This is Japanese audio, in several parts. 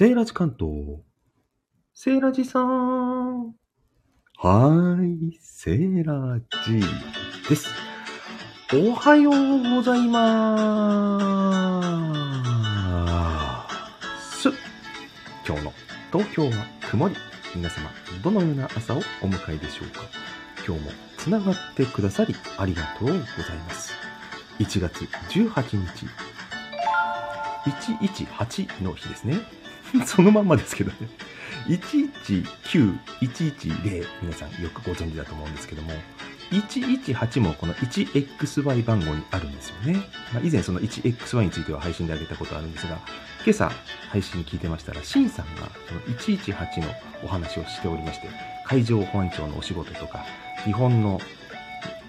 セーラジ関東。セーラジさん。はーい、セーラジです。おはようございまーす。今日の東京は曇り。皆様、どのような朝をお迎えでしょうか今日もつながってくださりありがとうございます。1月18日、118の日ですね。そのまんまですけどね。119、110、皆さんよくご存知だと思うんですけども、118もこの 1XY 番号にあるんですよね。まあ、以前その 1XY については配信であげたことあるんですが、今朝配信聞いてましたら、シンさんがその118のお話をしておりまして、海上保安庁のお仕事とか、日本の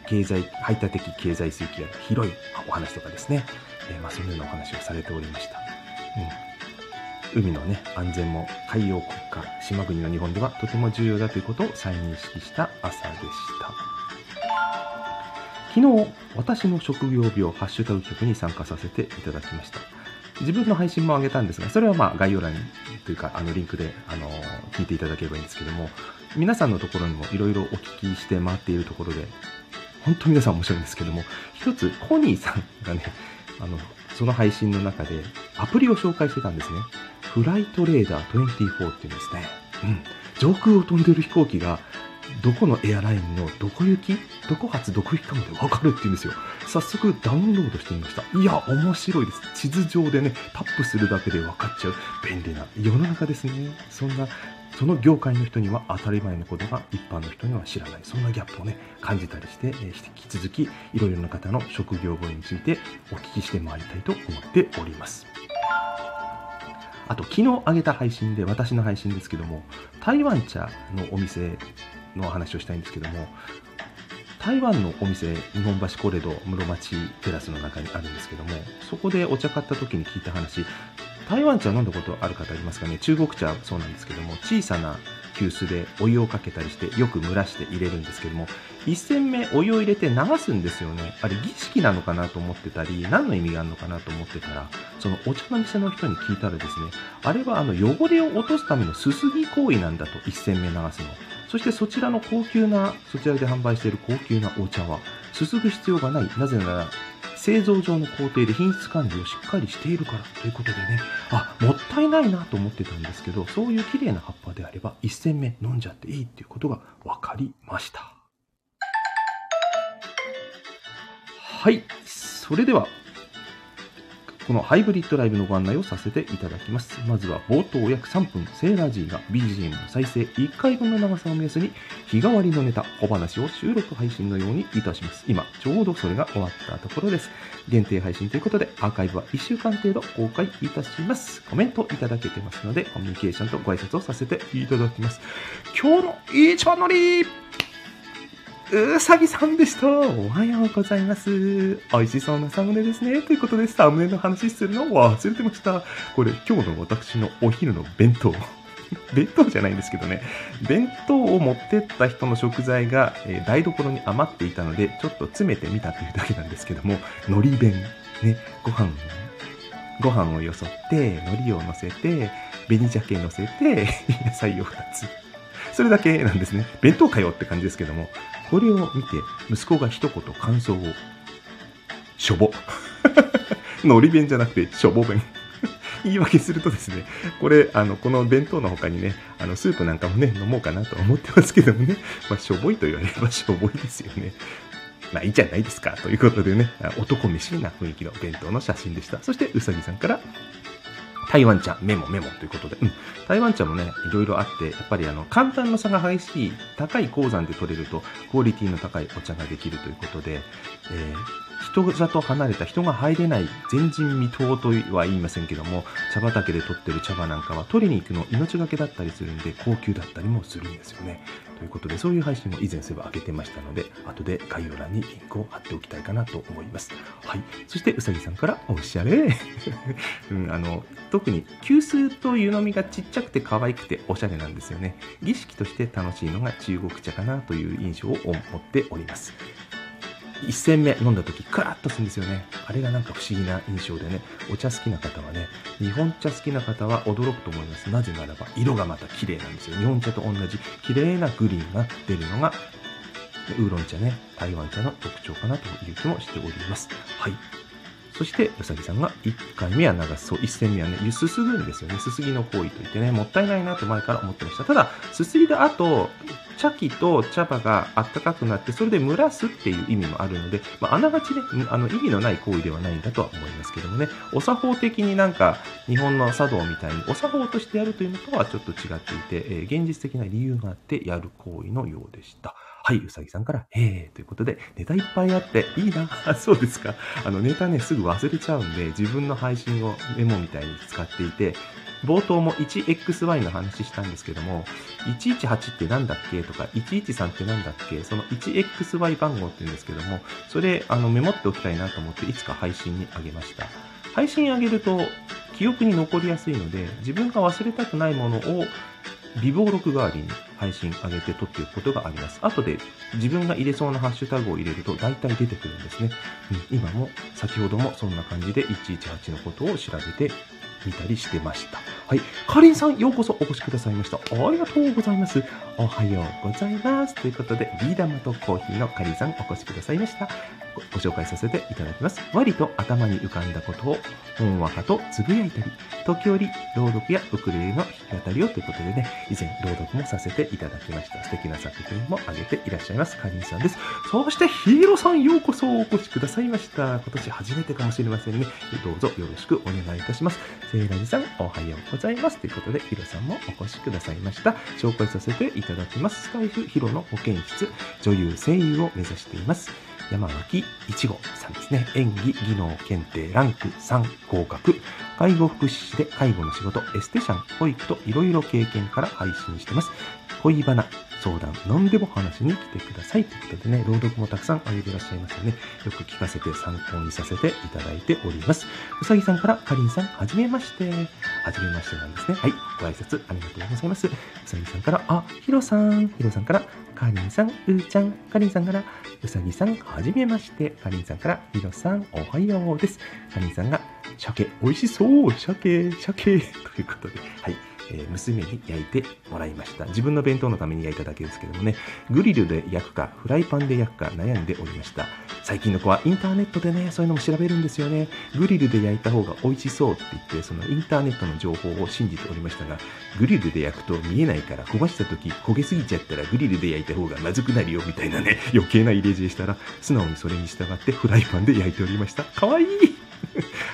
経済、排他的経済水域が広いお話とかですね、えー、まあ、そのようなお話をされておりました。うん海のね、安全も海洋国家、島国の日本ではとても重要だということを再認識した朝でした。昨日、私の職業病ハッシュタグ局に参加させていただきました。自分の配信も上げたんですが、それはまあ概要欄にというか、あのリンクで、あの聞いていただければいいんですけども、皆さんのところにもいろいろお聞きして回っているところで、本当皆さん面白いんですけども、一つ、コニーさんがね、あの、その配信の中でアプリを紹介してたんですね。フライトレーダー24っていうんですね。うん。上空を飛んでる飛行機が、どこのエアラインのどこ行きどこ発どこ行きかまでわかるって言うんですよ。早速ダウンロードしてみました。いや、面白いです。地図上でね、タップするだけで分かっちゃう便利な世の中ですね。そんな、その業界の人には当たり前のことが一般の人には知らない。そんなギャップをね、感じたりして、えー、引き続き、いろいろな方の職業語についてお聞きしてまいりたいと思っております。あと、昨日上げた配信で、私の配信ですけども、台湾茶のお店の話をしたいんですけども、台湾のお店、日本橋コレド室町テラスの中にあるんですけども、そこでお茶買った時に聞いた話、台湾茶飲んだことある方いますかね？中国茶そうなんですけども、小さな急須でお湯をかけたりしてよく蒸らして入れるんですけども1煎目お湯を入れて流すんですよね。あれ儀式なのかなと思ってたり何の意味があるのかなと思ってたらそのお茶の店の人に聞いたらですねあれはあの汚れを落とすためのすすぎ行為なんだと1煎目流すの。そしてそちらの高級なそちらで販売している高級なお茶はすすぐ必要がない。なぜなら製造上の工程で品質管理をしっかりしているからということでね、あ、もったいないなと思ってたんですけど、そういう綺麗な葉っぱであれば、1煎目飲んじゃっていいっていうことが分かりました。はい。それでは、このハイブリッドライブのご案内をさせていただきます。まずは冒頭約3分、セーラー G が BGM の再生1回分の長さを目安に、日替わりのネタ、小話を収録配信のようにいたします。今、ちょうどそれが終わったところです。限定配信ということで、アーカイブは1週間程度公開いたします。コメントいただけてますので、コミュニケーションとご挨拶をさせていただきます。今日の一番乗りうさぎさんでした。おはようございます。美味しそうなサムネですね。ということで、サムネの話するの忘れてました。これ、今日の私のお昼の弁当。弁当じゃないんですけどね。弁当を持ってった人の食材が、えー、台所に余っていたので、ちょっと詰めてみたというだけなんですけども、海苔弁。ね、ご飯、ご飯をよそって、海苔を乗せて、紅鮭乗せて、野菜を2つ。それだけなんですね。弁当かよって感じですけども、これを見て、息子が一言感想を。しょぼ。のり弁じゃなくて、しょぼ弁。言い訳するとですね、これ、あの、この弁当の他にね、あの、スープなんかもね、飲もうかなと思ってますけどもね、まあ、しょぼいと言われればしょぼいですよね。まあいいじゃないですか。ということでね、男飯な雰囲気の弁当の写真でした。そして、うさぎさんから、台湾茶、メモメモということで、うん、台湾茶もね、いろいろあって、やっぱりあの、簡単の差が激しい、高い鉱山で取れると、クオリティの高いお茶ができるということで、えー人里離れた人が入れない前人未到とは言いませんけども、茶畑で取ってる茶葉なんかは取りに行くの命がけだったりするんで、高級だったりもするんですよね。ということで、そういう配信も以前すれば開けてましたので、後で概要欄にリンクを貼っておきたいかなと思います。はい。そして、うさぎさんから、おしゃれ、うん、あの、特に、急須と湯飲みがちっちゃくて可愛くておしゃれなんですよね。儀式として楽しいのが中国茶かなという印象を持っております。1戦目飲んだ時クラッとするんですよね。あれがなんか不思議な印象でね。お茶好きな方はね日本茶好きな方は驚くと思います。なぜならば色がまた綺麗なんですよ。日本茶と同じ綺麗なグリーンが出るのがウーロン茶ね台湾茶の特徴かなという気もしております。はい。そして、うさぎさんが1回目は流す。そう、1戦目はね、ゆすすぐんですよね。すすぎの行為といってね、もったいないなと前から思ってました。ただ、すすぎだ後、茶器と茶葉があったかくなって、それで蒸らすっていう意味もあるので、まあ、あながちね、あの意味のない行為ではないんだとは思いますけどもね、お作法的になんか日本の茶道みたいにお作法としてやるというのとはちょっと違っていて、えー、現実的な理由があってやる行為のようでした。はい、うさぎさんから、へーということで、ネタいっぱいあって、いいな。そうですか。あの、ネタね、すぐ忘れちゃうんで、自分の配信をメモみたいに使っていて、冒頭も 1XY の話したんですけども、118ってなんだっけ？とか、113ってなんだっけ？その 1XY 番号って言うんですけども、それ、あの、メモっておきたいなと思って、いつか配信にあげました。配信あげると、記憶に残りやすいので、自分が忘れたくないものを微暴録代わりに配信上げて撮っていくことがあります。後で自分が入れそうなハッシュタグを入れると大体出てくるんですね。うん、今も先ほどもそんな感じで118のことを調べて見たりしてました。はい。かりんさん、ようこそお越しくださいました。ありがとうございます。おはようございます。ということで、ビー玉とコーヒーのかりんさんお越しくださいました。ご紹介させていただきます。割と頭に浮かんだことを、ほんわかとつぶやいたり、時折、朗読やウクレレの弾き語りをということでね、以前朗読もさせていただきました。素敵な作品も挙げていらっしゃいます。かりんさんです。そして、ヒーローさん、ようこそお越しくださいました。今年初めてかもしれませんね。どうぞよろしくお願いいたします。セーラジさん、おはようございます。ということで、ヒロさんもお越しくださいました。紹介させていただきます。スタイフヒロの保健室、女優声優を目指しています。山脇一護さんですね。演技技能検定ランク3合格。介護福祉士で介護の仕事、エステシャン、保育といろいろ経験から配信してます。恋バナ、相談、何でも話しに来てください。ということでね、朗読もたくさんあげてらっしゃいますよね。よく聞かせて参考にさせていただいております。うさぎさんから、かりんさん、はじめまして。はじめましてなんですね。はい。ご挨拶ありがとうございます。うさぎさんから、あ、ひろさん。ひろさんから、かりんさん、うーちゃん。かりんさんから、うさぎさん、はじめまして。かりんさんから、ひろさん、おはようです。かりんさんが、鮭、美味しそう。鮭、鮭。ということで、はい。え娘に焼いてもらいました。自分の弁当のために焼いただけですけどもね、グリルで焼くか、フライパンで焼くか悩んでおりました。最近の子はインターネットでね、そういうのも調べるんですよね。グリルで焼いた方が美味しそうって言って、そのインターネットの情報を信じておりましたが、グリルで焼くと見えないから焦がした時焦げすぎちゃったらグリルで焼いた方がまずくなるよみたいなね、余計な入れ知恵したら、素直にそれに従ってフライパンで焼いておりました。かわいい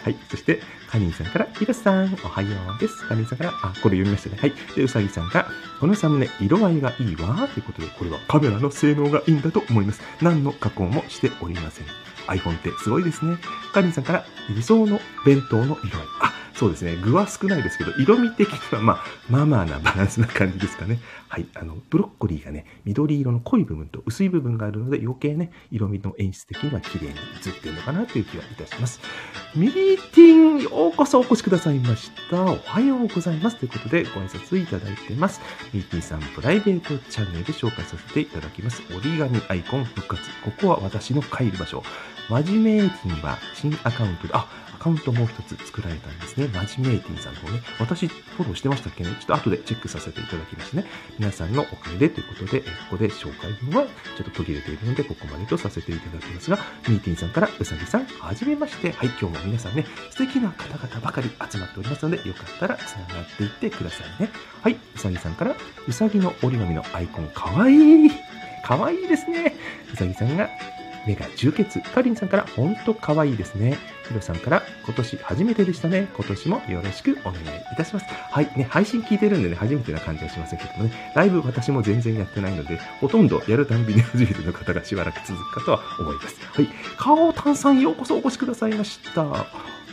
はい。そして、カニンさんから、ヒロさん、おはようです。カニンさんから、あ、これ読みましたね。はい。で、うさぎさんから、このサムネ、色合いがいいわ。ということで、これはカメラの性能がいいんだと思います。何の加工もしておりません。iPhone ってすごいですね。カニンさんから、理想の弁当の色合い。あ、そうですね。具は少ないですけど、色味的にはまあ、まあまあなバランスな感じですかね。はい。あの、ブロッコリーがね、緑色の濃い部分と薄い部分があるので、余計ね、色味の演出的には綺麗に映ってるのかなという気がいたします。ミーティン、ようこそお越しくださいました。おはようございます。ということで、ご挨拶いただいてます。ミーティンさんプライベートチャンネルで紹介させていただきます。折り紙アイコン復活。ここは私の帰る場所。真面目ティンは新アカウントで、あ、カウントもう一つ作られたんですね。マジメイティンさんの方ね。私、フォローしてましたっけね？ちょっと後でチェックさせていただきましてね。皆さんのおかげでということで、ここで紹介文はちょっと途切れているので、ここまでとさせていただきますが、ミーティンさんからうさぎさん、はじめまして。はい、今日も皆さんね、素敵な方々ばかり集まっておりますので、よかったら繋がっていってくださいね。はい、うさぎさんから、うさぎの折り紙のアイコン、かわいい。かわいいですね。うさぎさんが目が充血。かりんさんから、ほんと可愛いですね。ひろさんから、今年初めてでしたね。今年もよろしくお願いいたします。はい。ね、配信聞いてるんでね、初めてな感じはしませんけどもね、ライブ私も全然やってないので、ほとんどやるたんびに初めての方がしばらく続くかとは思います。はい。顔炭酸ようこそお越しくださいました。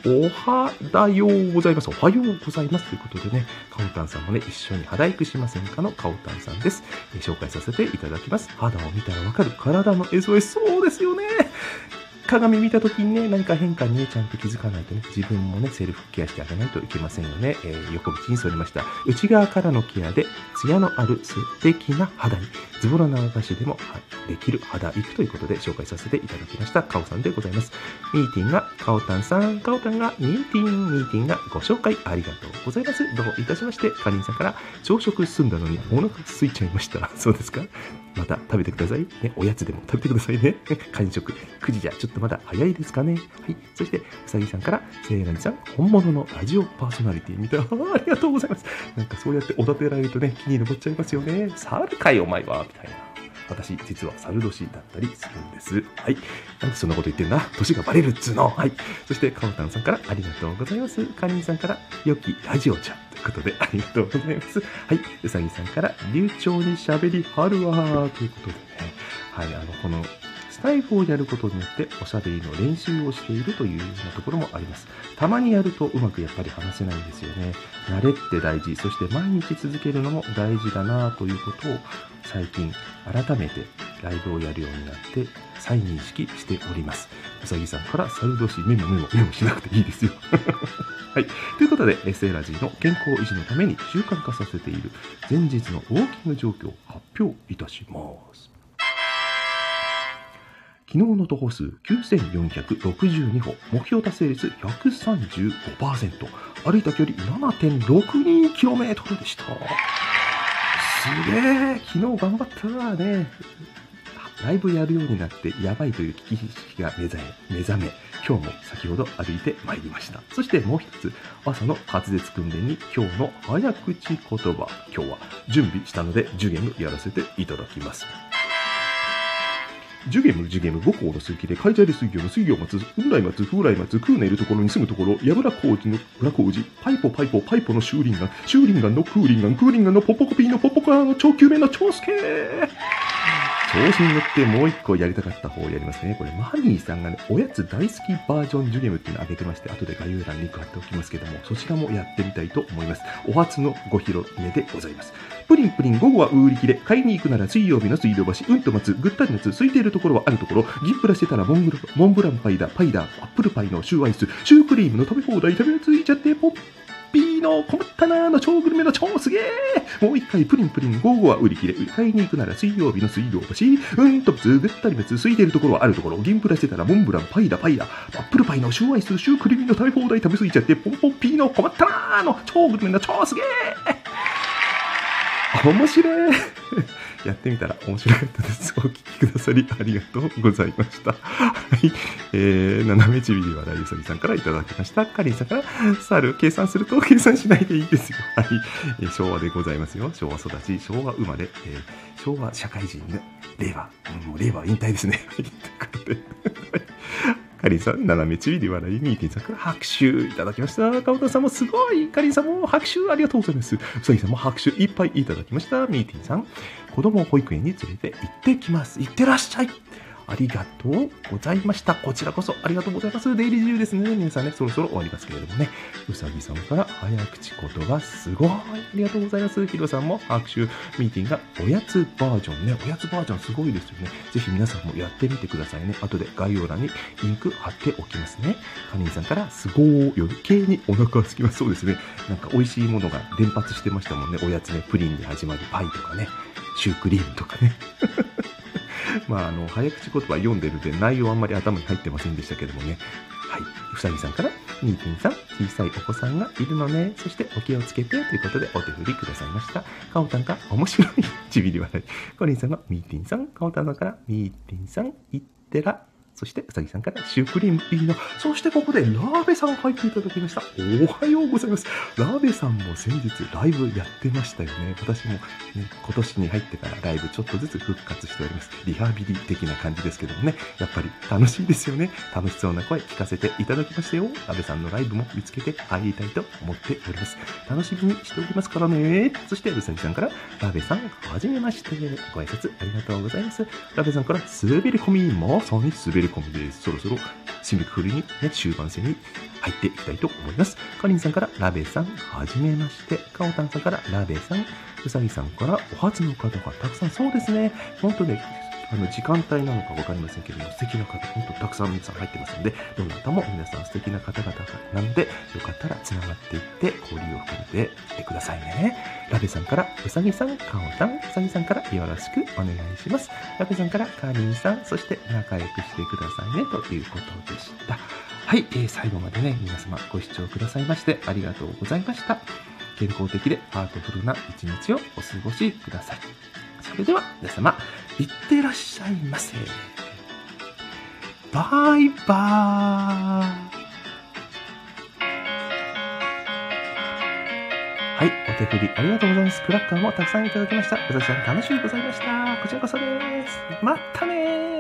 おはだようございます。おはようございます。ということでね、カオタンさんもね、一緒に肌育しませんかのカオタンさんです。え紹介させていただきます。肌を見たらわかる体の SOS。そうですよね。鏡見た時にね、何か変化にね、ちゃんと気づかないとね、自分もね、セルフケアしてあげないといけませんよね。えー、横道に沿りました。内側からのケアで、ツヤのある素敵な肌に、ズボラな私でもできる肌育ということで紹介させていただきました、カオさんでございます。ミーティンが、カオタンさん、カオタンがミーティン、ミーティンがご紹介ありがとうございます。どういたしまして、かりんさんから朝食済んだのにお腹空いちゃいました。そうですか？また食べてください。ね、おやつでも食べてくださいね。完食。9時じゃちょっとまだ早いですかね。はい。そして、うさぎさんから、せいらんさん、本物のラジオパーソナリティみたいな。ありがとうございます。なんかそうやっておだてられるとね、気に登っちゃいますよね。猿かいお前は、みたいな。私、実は猿年だったりするんです。はい。なんでそんなこと言ってんだ年がバレるっつうの。はい。そして、かおたんさんからありがとうございます。かりんさんから、良きラジオちゃん。ということで、ありがとうございます。はい。うさぎさんから、流暢に喋りはるわということでね。はい。あの、この、スタイフをやることによっておしゃべりの練習をしているというようなところもあります。たまにやるとうまくやっぱり話せないんですよね。慣れって大事、そして毎日続けるのも大事だなということを最近改めてライブをやるようになって再認識しております。うさぎさんから猿年メモメモメモしなくていいですよ。はい。ということで、エセラジーの健康維持のために習慣化させている前日のウォーキング状況を発表いたします。昨日の徒歩数9462歩、目標達成率135%、歩いた距離 7.62km でした。すげえ昨日頑張ったわね。ライブやるようになってやばいという危機意識が目覚め、目覚め、今日も先ほど歩いてまいりました。そしてもう一つ、朝の滑舌訓練に今日の早口言葉、今日は準備したので、ジュゲムやらせていただきます。ジュゲム、ジュゲム、五校の数奇で、海砂で水魚の水魚松、雲来松、風来松、空のいるところに住むところ、矢倉工事の裏工事、パイポパイポパイポのシューリンガン、シューリンガンのクーリンガン、クーリンガンのポポコピーのポポカーの超級名の超助調子に乗ってもう一個やりたかった方をやりますね。これ、マニーさんがね、おやつ大好きバージョンジュゲムっていうのを挙げてまして、後で概要欄にリンク貼っておきますけども、そちらもやってみたいと思います。お初のご披露目でございます。プリンプリン午後は売り切れ、買いに行くなら水曜日の水道橋、うんと待つ、ぐったり夏、空いているところはあるところ、銀プラしてたらモンブラモンブランパイだ、パイだ、アップルパイのシューアイス、シュークリームの食べ放題、食べついちゃって、ポッピーの困ったなーの超グルメの超すげーもう一回プリンプリン午後は売り切れ、買いに行くなら水曜日の水道橋、うんとつぐったり別、空いているところはあるところ、銀プラしてたらモンブラン、パイだパイだ、アップルパイのシューアイス、シュークリームの食べ放題食べ過ぎちゃって、ポンポンピーの困ったなーの超グルメの超すげー。面白い やってみたら面白かったです。お聞きくださりありがとうございました。はい。えー、斜めちびりはらゆさぎさんからいただきました。かりんさんから、猿、計算すると計算しないでいいですよ。はい。えー、昭和でございますよ。昭和育ち、昭和生まれ、えー、昭和社会人、令和、もう令和引退ですね。はい。ということで。かりんさん、斜めちびり笑い、ミーティンさんから拍手いただきました。かおたさんもすごい。かりんさんも拍手ありがとうございます。うさぎさんも拍手いっぱいいただきました。ミーティンさん、子供を保育園に連れて行ってきます。行ってらっしゃい。ありがとうございました。こちらこそありがとうございます。デイリー自由ですね。皆さんね、そろそろ終わりますけれどもね。うさぎさんから早口言葉すごい。ありがとうございます。ひろさんも拍手ミーティングがおやつバージョンね。おやつバージョンすごいですよね。ぜひ皆さんもやってみてくださいね。後で概要欄にリンク貼っておきますね。かりんさんからすごい余計にお腹がすきます。そうですね。なんか美味しいものが連発してましたもんね。おやつね。プリンに始まるパイとかね。シュークリームとかね。まあ、あの、早口言葉読んでるで内容あんまり頭に入ってませんでしたけどもね。はい。ふさぎさんから、ミーティンさん、小さいお子さんがいるのね。そしてお気をつけてということでお手振りくださいました。かおたんか面白い。ちびり笑い。コリンさんがミーティンさん、かおたんからミーティンさん、いってらそして、うさぎさんからシュークリームいいな。そしてここでラーベさん入っていただきました。おはようございます。ラーベさんも先日ライブやってましたよね。私もね、今年に入ってからライブちょっとずつ復活しております。リハビリ的な感じですけどもね。やっぱり楽しいですよね。楽しそうな声聞かせていただきましたよ。ラーベさんのライブも見つけて入りたいと思っております。楽しみにしておりますからね。そして、うさぎさんから、ラーベさん、はじめまして。ご挨拶ありがとうございます。ラーベさんから、滑り込み、まさに滑りり込みです。そろそろ締めくくりに、ね、終盤戦に入っていきたいと思います。かりんさんからラベさん、はじめまして。かおたんさんからラベさん、うさぎさんからお初の方がたくさん、そうですね。本当ね、あの時間帯なのか分かりませんけども、素敵な方、本当たくさん皆さん入ってますので、どなたも皆さん素敵な方々なので、よかったら繋がっていって、交流を深めていってくださいね。ラベさんから、うさぎさん、かおたん、うさぎさんからよろしくお願いします。ラベさんから、かりんさん、そして仲良くしてくださいね、ということでした。はい、えー最後までね、皆様ご視聴くださいましてありがとうございました。健康的でハートフルな一日をお過ごしください。それでは皆様、いってらっしゃいませ。バイバーイ。はい、お手振りありがとうございます。クラッカーもたくさんいただきました。私は楽しゅうございました。こちらこそです。またねー。